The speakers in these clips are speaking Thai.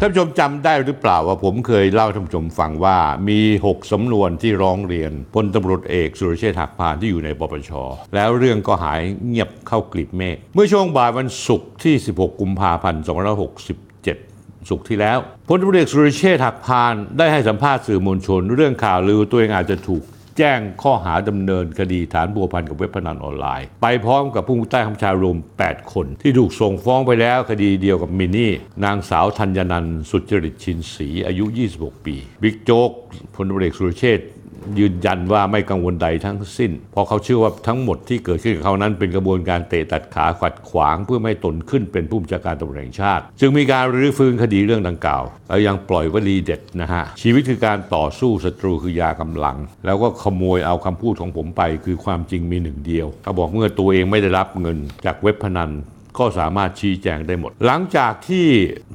ท่านผู้ชมจำได้หรือเปล่าว่าผมเคยเล่าท่านผู้ชมฟังว่ามี 6สำนวนที่ร้องเรียนพลตำรวจเอกสุรเชษฐ์หักพานที่อยู่ในปปช แล้วเรื่องก็หายเงียบเข้ากลีบเมฆเมื่อช่วงบ่ายวันศุกร์ที่ 16 กุมภาพันธ์ 2567 สุกร์ที่แล้วพลตำรวจเอกสุรเชษฐ์หักพานได้ให้สัมภาษณ์สื่อมวลชน เรื่องข่าวลือตัวเองอาจจะถูก แจ้งข้อหาดำเนินคดีฐานบัวพันกับเว็บพนันออนไลน์ ไปพร้อมกับผู้ใต้คำชารวม 8 คน ที่ถูกส่งฟ้องไปแล้วคดีเดียวกับมินี่ นางสาวธัญนันสุจริตชินศรีอายุ 26 ปี บิ๊กโจ๊กพลวจเอกสุรเชษฐ ยืนยันว่าไม่กังวลใดทั้งสิ้น เพราะเขาเชื่อว่าทั้งหมดที่เกิดขึ้นกับเขานั้นเป็นกระบวนการเตะตัดขาขัดขวางเพื่อไม่ตนขึ้นเป็นผู้บัญชาการตำรวจแห่งชาติ จึงมีการรื้อฟื้นคดีเรื่องดังกล่าว แล้วยังปล่อยวลีเด็ดนะฮะ ชีวิตคือการต่อสู้ศัตรูคือยากำลัง แล้วก็ขโมยเอาคำพูดของผมไป คือความจริงมีหนึ่งเดียวเขาบอกเมื่อตัวเองไม่ได้รับเงินจากเว็บพนัน ก็สามารถชี้แจงได้หมด หลังจากที่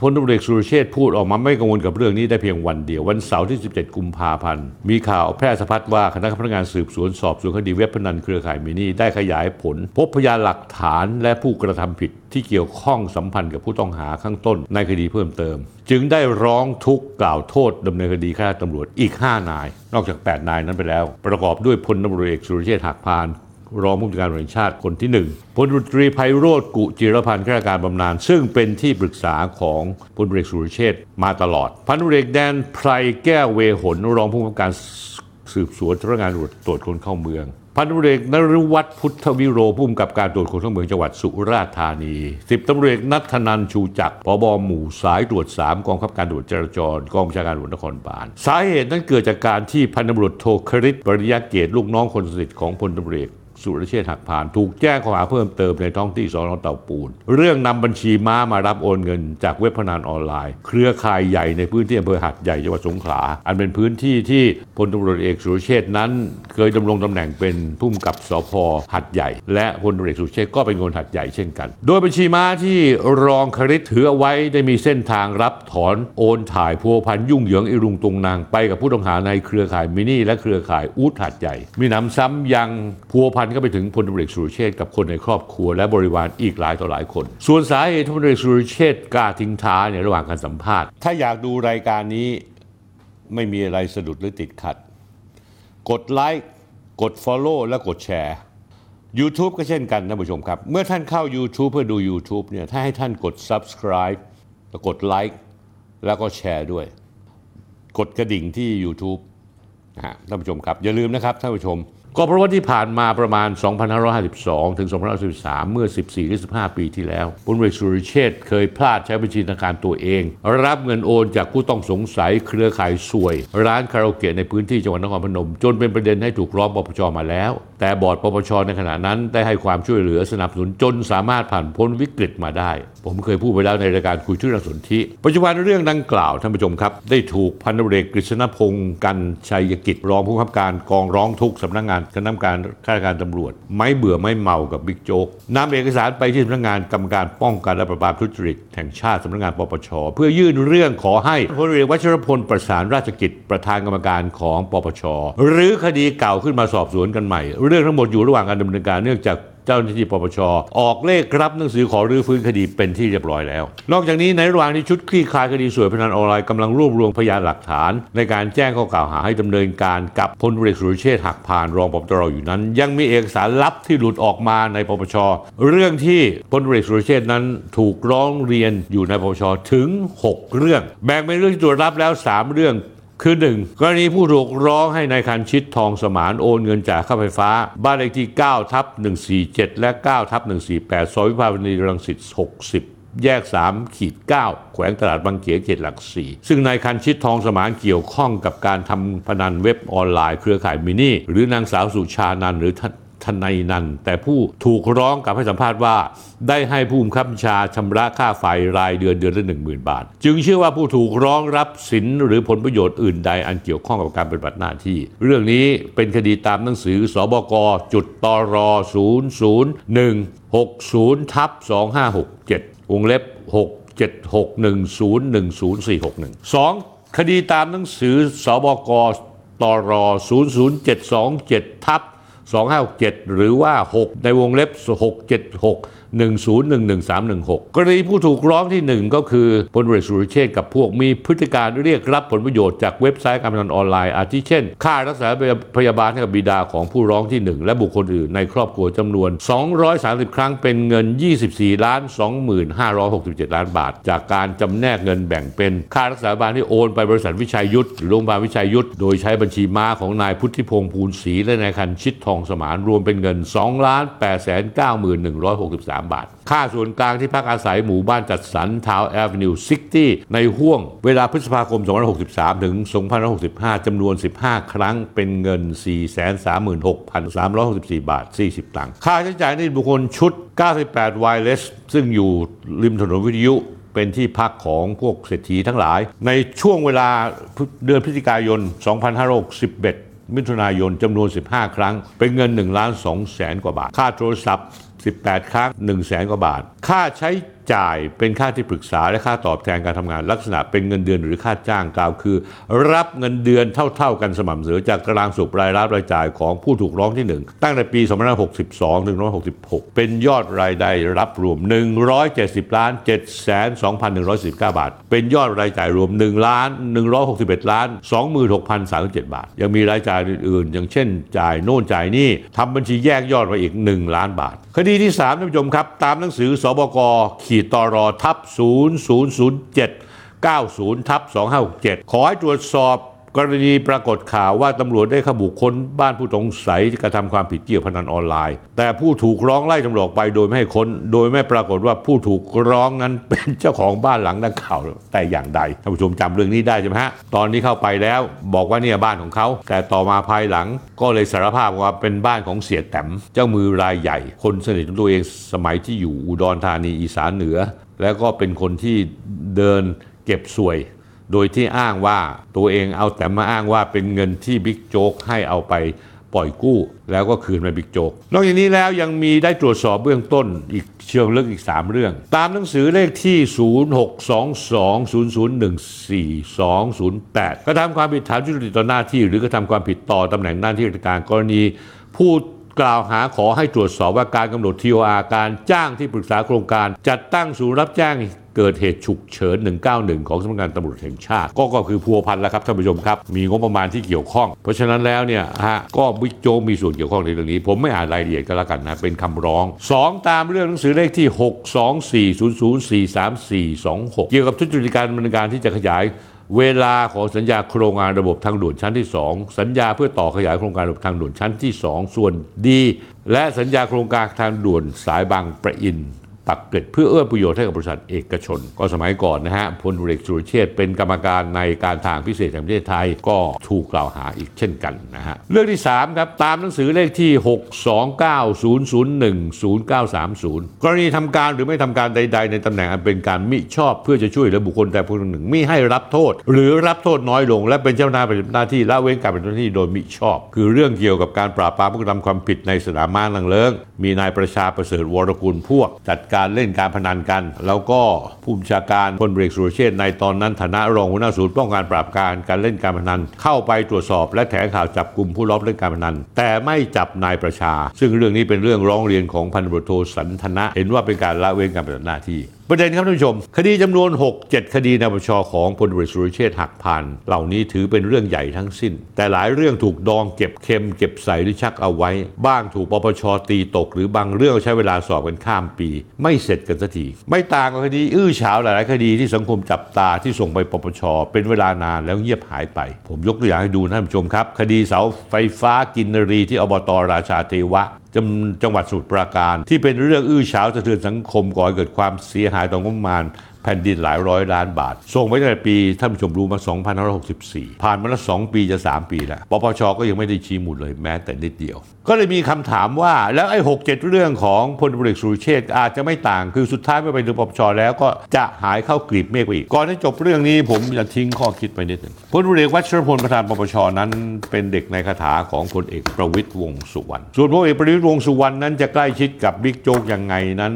พลตำรวจเอกสุรเชษพูดออกมาไม่กังวลกับเรื่องนี้ได้เพียงวันเดียว วันเสาร์ที่ 17 กุมภาพันธ์ มีข่าวแพร่สะพัดว่าคณะพนักงานสืบสวนสอบสวนคดีเว็บพนันเครือข่ายมินี่ได้ขยายผล พบพยานหลักฐานและผู้กระทำผิดที่เกี่ยวข้องสัมพันธ์กับผู้ต้องหาข้างต้นในคดีเพิ่มเติม จึงได้ร้องทุกข์กล่าวโทษดำเนินคดีข้าราชการตำรวจอีก 5 นาย นอกจาก 8 นายนั้นไปแล้ว ประกอบด้วยพลตำรวจเอกสุรเชษฐ์หักพาน รองผู้บัญชาการตำรวจแห่งชาติคนที่หนึ่งพลตำรวจตรีไพโรธกุจิรพันธ์ข้าราชการบำนาญซึ่งเป็นที่ปรึกษาของพลเอกสุรเชษมาตลอด พันตรวจเอกแดนไพรแก้วเวหนรองผู้บังคับการสืบสวนสำนักงานตรวจตรวจคนเข้าเมือง พันตำรวจเอกนฤวัฒน์พุทธวิโรผู้กำกับการตรวจคนเข้าเมืองจังหวัดสุราษฎร์ธานีสิบตำรวจเอกนัทธนันชูจักรผบหมู่สายตรวจสามกองบังคับการตรวจจราจร กองบัญชาการตำรวจนครบาล สาเหตุนั้นเกิดจากการที่พันตำรวจโทคริตปริยะเกตลูกน้องคนสนิทของพลตำรวจ สุรเชษฐ์หักผ่าน ถูกแจ้งข้อหาเพิ่มเติมในท้องที่สอนอเต่าปูน เรื่องนำบัญชีม้ามารับโอนเงิน จากเว็บพนันออนไลน์ เครือข่ายใหญ่ในพื้นที่อำเภอหัดใหญ่จังหวัดสงขลา อันเป็นพื้นที่ที่พลตำรวจเอกสุรเชษฐ์นั้น เคยดำรงตำแหน่งเป็นผู้กำกับสพหัดใหญ่ และพลตำรวจเอกสุรเชษฐ์ก็เป็นคนหัดใหญ่เช่นกัน โดยบัญชีม้าที่รองคริตถือเอาไว้ได้มีเส้นทางรับถอนโอนถ่ายพัวพันยุ่งเหยิงอิรุงตุงนางไปกับผู้ต้องหาในเครือข่ายมินี่และเครือข่ายอูดหัดใหญ่ มีหนำซ้ำยังพัวพันก็ไปถึงพลตรวจเอกสุรเชษกับคนในครอบครัว และบริวารอีกหลายต่อหลายคน ส่วนสาเหตุที่พลตรวจเอกสุรเชษกล้าทิ้งท้าในระหว่างการสัมภาษณ์ ถ้าอยากดูรายการนี้ไม่มีอะไรสะดุดหรือติดขัด กดไลค์กด Follow และกดแชร์ YouTube ก็เช่นกันท่านผู้ชมครับ เมื่อท่านเข้า YouTube เพื่อดู YouTube เนี่ยถ้าให้ท่านกด Subscribe แล้วกดไลค์แล้วก็แชร์ด้วย กดกระดิ่งที่ YouTube นะฮะท่านผู้ชมครับ อย่าลืมนะครับท่านผู้ชม ก็เพราะว่าที่ผ่านมาประมาณ 2552 ถึง 2513 เมื่อ 14 หรือ 15 ปีที่แล้วพลเอกสุริเชษเคยพลาดใช้บัญชีธนาคารตัวเอง รับเงินโอนจากผู้ต้องสงสัยเครือข่ายสวย ร้านคาราโอเกะในพื้นที่จังหวัดนครพนม จนเป็นประเด็นให้ถูกร้องปปชมาแล้ว แต่บอร์ดปปชในขณะนั้นได้ให้ความช่วยเหลือสนับสนุนจนสามารถผ่านพ้นวิกฤตมาได้ ผมเคยพูดไปแล้วในรายการคุยชื่อนักสนธิปัจจุบันเรื่องดังกล่าวท่านผู้ชมครับ ได้ถูกพันตำรกกฤษณพงศ์กันชัยกิจรองผู้บังคับการกองร้องทุกข์สำนักงานคณะกรรมการข้าราชการตำรวจ ไม่เบื่อไม่เมากับบิ๊กโจ๊กนำเอกสารไปที่สำนักงานกรรมการป้องกันและปราบปรามทุจริตแห่งชาติสำนักงานปปชเพื่อยื่นเรื่องขอให้พลเอกวัชรพลประสานราชกิจประธานกรรมการของปปชหรือคดีเก่าขึ้นมาสอบสวนกันใหม่เรื่องทั้งหมดอยู่ระหว่างการดำเนินการเนื่องจากเจ้าหน้าที่ปปชออกเลขรับหนังสือขอรื้อฟื้นคดีเป็นที่เรียบร้อยแล้ว นอกจากนี้ในระหว่างที่ชุดคลี่คลายคดีสวยพนันออนไลน์กำลังรวบรวมพยานหลักฐาน ในการแจ้งข้อกล่าวหาให้ดำเนินการกับพลตำรวจเอกสุรเชษฐ์หักพานรองปปตรอยู่นั้น ยังมีเอกสารลับที่หลุดออกมาในปปชเรื่องที่พลตำรวจเอกสุรเชษฐ์นั้นถูกร้องเรียนอยู่ในปปชถึง 6 เรื่อง แบ่งเป็นเรื่องที่ตรวจรับแล้ว 3 เรื่อง คือ 1. กรณีผู้ถูกร้องให้ในายคันชิดทองสมานโอนเงินจากค่าไฟฟ้า บ้านเลขที่9ทับ147 และ 9 ทับ148 ซอยวิภาวดีรังสิต60แยก3ขีด9แขวงตลาดบางเขียเขตหลักสี่ซึ่งนายคันชิดทองสมานเกี่ยวข้องกับการทำพนันเว็บออนไลน์เครือข่ายมินี่ หรือนางสาวสุชานันหรือทท นายนันแต่ผู้ถูกร้องกับให้สัมภาษณ์ว่า ได้ให้ผู้บังคับบัญชาชำระค่าไฟรายเดือนเดือนละหนึ่งหมื่นบาท จึงเชื่อว่าผู้ถูกร้องรับสินหรือผลประโยชน์อื่นใดอันเกี่ยวข้องกับการปฏิบัติหน้าที่ เรื่องนี้เป็นคดีตามหนังสือสบกจุดตร001 60ทับ2567วงเล็บ 676101041 2. คดีตามหนังสือสบกตร00727ทับ 2567 หรือว่า 6 ในวงเล็บ 676 1011316กรณีผู้ถูกร้องที่ 1 ก็คือพลเรือสุรเชษกับพวกมีพฤติการเรียกรับผลประโยชน์จากเว็บไซต์การพนันออนไลน์ อาทิเช่น ค่ารักษาพยาบาลให้กับบิดาของผู้ร้องที่ 1 และบุคคลอื่นในครอบครัวจำนวน 230 ครั้งเป็นเงิน 24ล้าน2567 ล้านบาท จากการจำแนกเงินแบ่งเป็น ค่ารักษาพยาบาลที่โอนไปบริษัทวิชัยยุทธหรือโรงพยาบาลวิชัยยุทธโดยใช้บัญชีม้าของนายพุทธิพงษ์ภูลศรีและนายคันชิดทองสมานรวมเป็นเงิน2ล้าน8 9 1 6 3บาท ค่าส่วนกลางที่พักอาศัยหมู่บ้านจัดสรรทาวแอฟนิว60ในห่วงเวลาพฤษภาคม 2563 ถึง 2565 จำนวน 15 ครั้งเป็นเงิน 436,364 บาท 40 ตังค์ ค่าใช้จ่ายในบุคคลชุด 98 Wireless ซึ่งอยู่ริมถนนวิทยุเป็นที่พักของพวกเศรษฐีทั้งหลาย ในช่วงเวลาเดือนพฤศจิกายน 2561 มิถุนายนจำนวน 15 ครั้ง เป็นเงิน1ล้าน2แสนกว่าบาท ค่าโทรศัพท์ 18 ครั้ง 1 0 0 0 0แสนกว่าบาท ค่าใช้ จ่ายเป็นค่าที่ปรึกษาและค่าตอบแทนการทำงานลักษณะเป็นเงินเดือนหรือค่าจ้างกล่าวคือ รับเงินเดือนเท่า ๆ กันสม่ำเสมอจากตารางสุบรายรับรายจ่ายของผู้ถูกร้องที่ 1 ตั้งแต่ปี 2562 ถึง2566 เป็นยอดรายได้รับรวม 170ล้าน7 2 1 1 9 บาท เป็นยอดรายจ่ายรวม 1 ล้าน 161 ล้าน 26,037 บาท ยังมีรายจ่ายอื่นๆ อย่างเช่น จ่ายโน่นจ่ายนี่ทำบัญชีแยกยอดมาอีก 1 ล้านบาท คดีที่3ท่านผู้ชมครับ ตามหนังสือสบกขีดตรทับ 0007 90ทับ2567 ขอให้ตรวจสอบ กรณีปรากฏข่าวว่าตำรวจได้ขบุคคลบ้านผู้ต้องสงสัยกระทำความผิดเกี่ยวพนันออนไลน์ แต่ผู้ถูกร้องไล่ตำรวจไปโดยไม่ให้ค้น โดยไม่ปรากฏว่าผู้ถูกร้องนั้นเป็นเจ้าของบ้านหลังดังกล่าวแต่อย่างใดท่านผู้ชมจำเรื่องนี้ได้ใช่ไหมฮะตอนนี้เข้าไปแล้วบอกว่าเนี่ยบ้านของเขา แต่ต่อมาภายหลังก็เลยสารภาพว่าเป็นบ้านของเสียแต้มเจ้ามือรายใหญ่ คนสนิทของตัวเองสมัยที่อยู่อุดรธานีอีสานเหนือ แล้วก็เป็นคนที่เดินเก็บสวย โดยที่อ้างว่าตัวเองเอาแต่มาอ้างว่าเป็นเงินที่บิ๊กโจ๊กให้เอาไปปล่อยกู้ แล้วก็คืนมาบิ๊กโจ๊ก นอกจากนี้แล้วยังมีได้ตรวจสอบเบื้องต้นอีกเชิงลึกอีก 3 เรื่อง ตามหนังสือเลขที่ 0622001428 กระทำความผิดฐานทุจริตต่อหน้าที่ หรือกระทำความผิดต่อตำแหน่งหน้าที่ราชการกรณี ผู้กล่าวหาขอให้ตรวจสอบว่าการกำหนด TOR การจ้างที่ปรึกษาโครงการ จัดตั้งศูนย์รับแจ้ง เกิดเหตุฉุกเฉิน 191 ของสำนักงานตำรวจแห่งชาติ ก็ก็คือพัวพันแล้วครับท่านผู้ชมครับ มีงบประมาณที่เกี่ยวข้อง เพราะฉะนั้นแล้วเนี่ยฮะก็บิ๊กโจ๊กมีส่วนเกี่ยวข้องในเรื่องนี้ ผมไม่อ่านรายละเอียดก็แล้วกันนะเป็นคำร้อง 2 ตามเรื่องหนังสือเลขที่ 62400434426เกี่ยวกับทุจริตการดำเนินการที่จะขยายเวลาของสัญญาโครงการระบบทางด่วนชั้นที่ 2 สัญญาเพื่อต่อขยายโครงการระบบทางด่วนชั้นที่ 2 ส่วนดี และสัญญาโครงการทางด่วนสายบางประอิน ปักเกร็ดเพื่อเอื้อประโยชน์ให้กับบริษัทเอกชน ก็สมัยก่อนนะฮะพลเอกสุรเชษเป็นกรรมการในการทางพิเศษแห่งประเทศไทยก็ถูกกล่าวหาอีกเช่นกันนะฮะเรื่องที่ 3 ครับ ตามหนังสือเลขที่ 629-001-0930 กรณีทำการหรือไม่ทำการใด ๆ ในตำแหน่งอันเป็นการมิชอบเพื่อจะช่วยเหลือบุคคลแต่ผู้หนึ่งมิให้รับโทษ หรือรับโทษน้อยลง และเป็นเจ้าหน้าที่ปฏิบัติหน้าที่ละเว้นการปฏิบัติหน้าที่โดยมิชอบ คือเรื่องเกี่ยวกับการปราบปรามผู้กระทำความผิดในสนามม้านังเลิงมีนายประชาประเสริฐวรกุลพวกจัดการการเล่นการพนันกัน แล้วก็ผู้บัญชาการพลเอกสุรเชษในตอนนั้นฐานะรองหัวหน้าศูนย์ป้องกันปราบการการเล่นการพนัน เข้าไปตรวจสอบ และแถลงข่าวจับกลุ่มผู้ลอบเล่นการพนัน แต่ไม่จับนายประชา ซึ่งเรื่องนี้เป็นเรื่องร้องเรียนของพันตำรวจโทสันทนะ เห็นว่าเป็นการละเว้นการปฏิบัติหน้าที่ ประเด็นครับท่านผู้ชม คดีจำนวน 6 7 คดีในปชของพลตำรวจสุรเชษฐ์หักพานเหล่านี้ถือเป็นเรื่องใหญ่ทั้งสิ้น แต่หลายเรื่องถูกดองเก็บเค็มเก็บใส่หรือชักเอาไว้ บ้างถูกปปชตีตก หรือบางเรื่องใช้เวลาสอบกันข้ามปี ไม่เสร็จกันสักทีไม่ต่างกับคดีอื้อฉาวหลายๆคดีที่สังคมจับตาที่ส่งไปปปชเป็นเวลานานแล้วเงียบหายไป ผมยกตัวอย่างให้ดูท่านผู้ชมครับ คดีเสาไฟฟ้ากินรีที่อบตราชาเทวะ จ,จังหวัดสมุทรปราการ ที่เป็นเรื่องอื้อฉาวสะเทือนสังคมก่อให้เกิดความเสียหายต่องบประมาณ ผ่นดินหลายร้อยล้านบาท ส่งไปตั้งแต่ปีท่านผู้ชมรู้มา 2564 ผ่านมาแล้ว2ปีจะ 3 ปีแล้ว ปปชก็ยังไม่ได้ชี้มูลเลยแม้แต่นิดเดียว ก็เลยมีคำถามว่าแล้วไอ้หกเจ็ดเรื่องของพลตำรวจเอกสุรเชษอาจจะไม่ต่าง คือสุดท้ายเมื่อไปถึงปปชแล้วก็จะหายเข้ากลีบเมฆไปอีก ก่อนที่จบเรื่องนี้ผมจะทิ้งข้อคิดไปนิดหนึ่งพลตำรวจเอกวัชรพลประธานปปชนั้นเป็นเด็กในคาถาของพลเอกประวิตยวงสุวรรณ ส่วนพลเอกประวิตยวงสุวรรณนั้นจะใกล้ชิดกับบิ๊กโจ๊กยังไงนั้น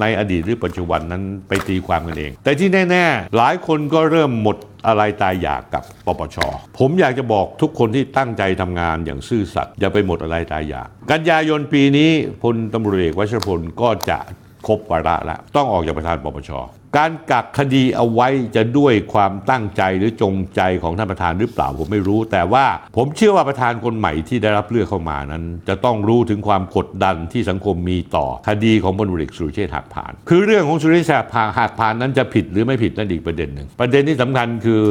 ในอดีตหรือปัจจุบันนั้นไปตีความกันเอง แต่ที่แน่ ๆ หลายคนก็เริ่มหมดอะไรตายอยากกับปปช ผมอยากจะบอกทุกคนที่ตั้งใจทำงานอย่างซื่อสัตย์อย่าไปหมดอะไรตายอยาก กันยายนปีนี้พลตำรวจเอกวัชรพลก็จะครบวาระแล้วต้องออกจากประธานปปช การกักคดีเอาไว้จะด้วยความตั้งใจหรือจงใจของท่านประธานหรือเปล่าผมไม่รู้ แต่ว่าผมเชื่อว่าประธานคนใหม่ที่ได้รับเลือกเข้ามานั้น จะต้องรู้ถึงความกดดันที่สังคมมีต่อคดีของพลตำรวจเอกสุรเชษฐ์หักพาน คือเรื่องของสุรเชษฐ์หักพานนั้นจะผิดหรือไม่ผิดนั่นอีกประเด็นหนึ่งประเด็นที่สำคัญคือ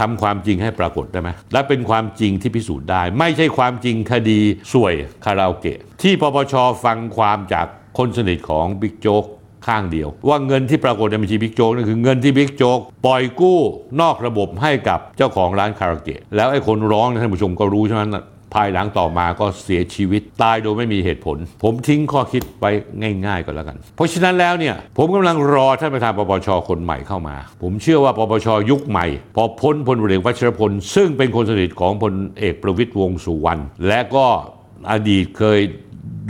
ทำความจริงให้ปรากฏได้ไหมและเป็นความจริงที่พิสูจน์ได้ ไม่ใช่ความจริงคดีสวยคาราโอเกะ ที่ปปชฟังความจากคนสนิทของบิ๊กโจ๊ก ข้างเดียว ว่าเงินที่ปรากฏในบัญชีบิ๊กโจ๊กนั่นคือเงินที่บิ๊กโจ๊กปล่อยกู้นอกระบบให้กับเจ้าของร้านคาราเกะแล้วไอ้คนร้องเนท่านผู้ชมก็รู้ใช่ไหมภายหลังต่อมาก็เสียชีวิตตายโดยไม่มีเหตุผล ผมทิ้งข้อคิดไปง่ายๆก็แล้วกัน เพราะฉะนั้นแล้วเนี่ยผมกำลังรอท่านประธานปปชคนใหม่เข้ามา ผมเชื่อว่าปปชยุคใหม่ พอพ้นพลเอกวัชรพล ซึ่งเป็นคนสนิทของพลเอกประวิตยวงสุวรรณและก็อดีตเคย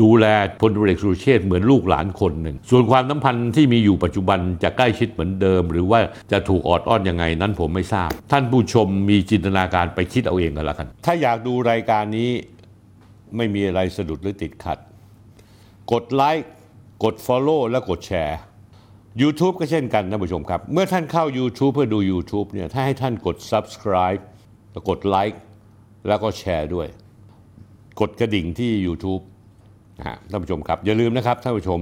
ดูแลพลตรวจเอกสุรเชษเหมือนลูกหลานคนหนึ่ง ส่วนความสัมพันธ์ที่มีอยู่ปัจจุบันจะใกล้ชิดเหมือนเดิม หรือว่าจะถูกออดอ้อนยังไงนั้นผมไม่ทราบ ท่านผู้ชมมีจินตนาการไปคิดเอาเองกันละกัน ถ้าอยากดูรายการนี้ไม่มีอะไรสะดุดหรือติดขัด กดไลค์กด Follow และกดแชร์ YouTube ก็เช่นกันท่านผู้ชมครับ เมื่อท่านเข้า YouTube เพื่อดู YouTube เนี่ยถ้าให้ท่านกด Subscribe แล้วกดไลค์แล้วก็แชร์ด้วย กดกระดิ่งที่ YouTube ท่านผู้ชมครับอย่าลืมนะครับท่านผู้ชม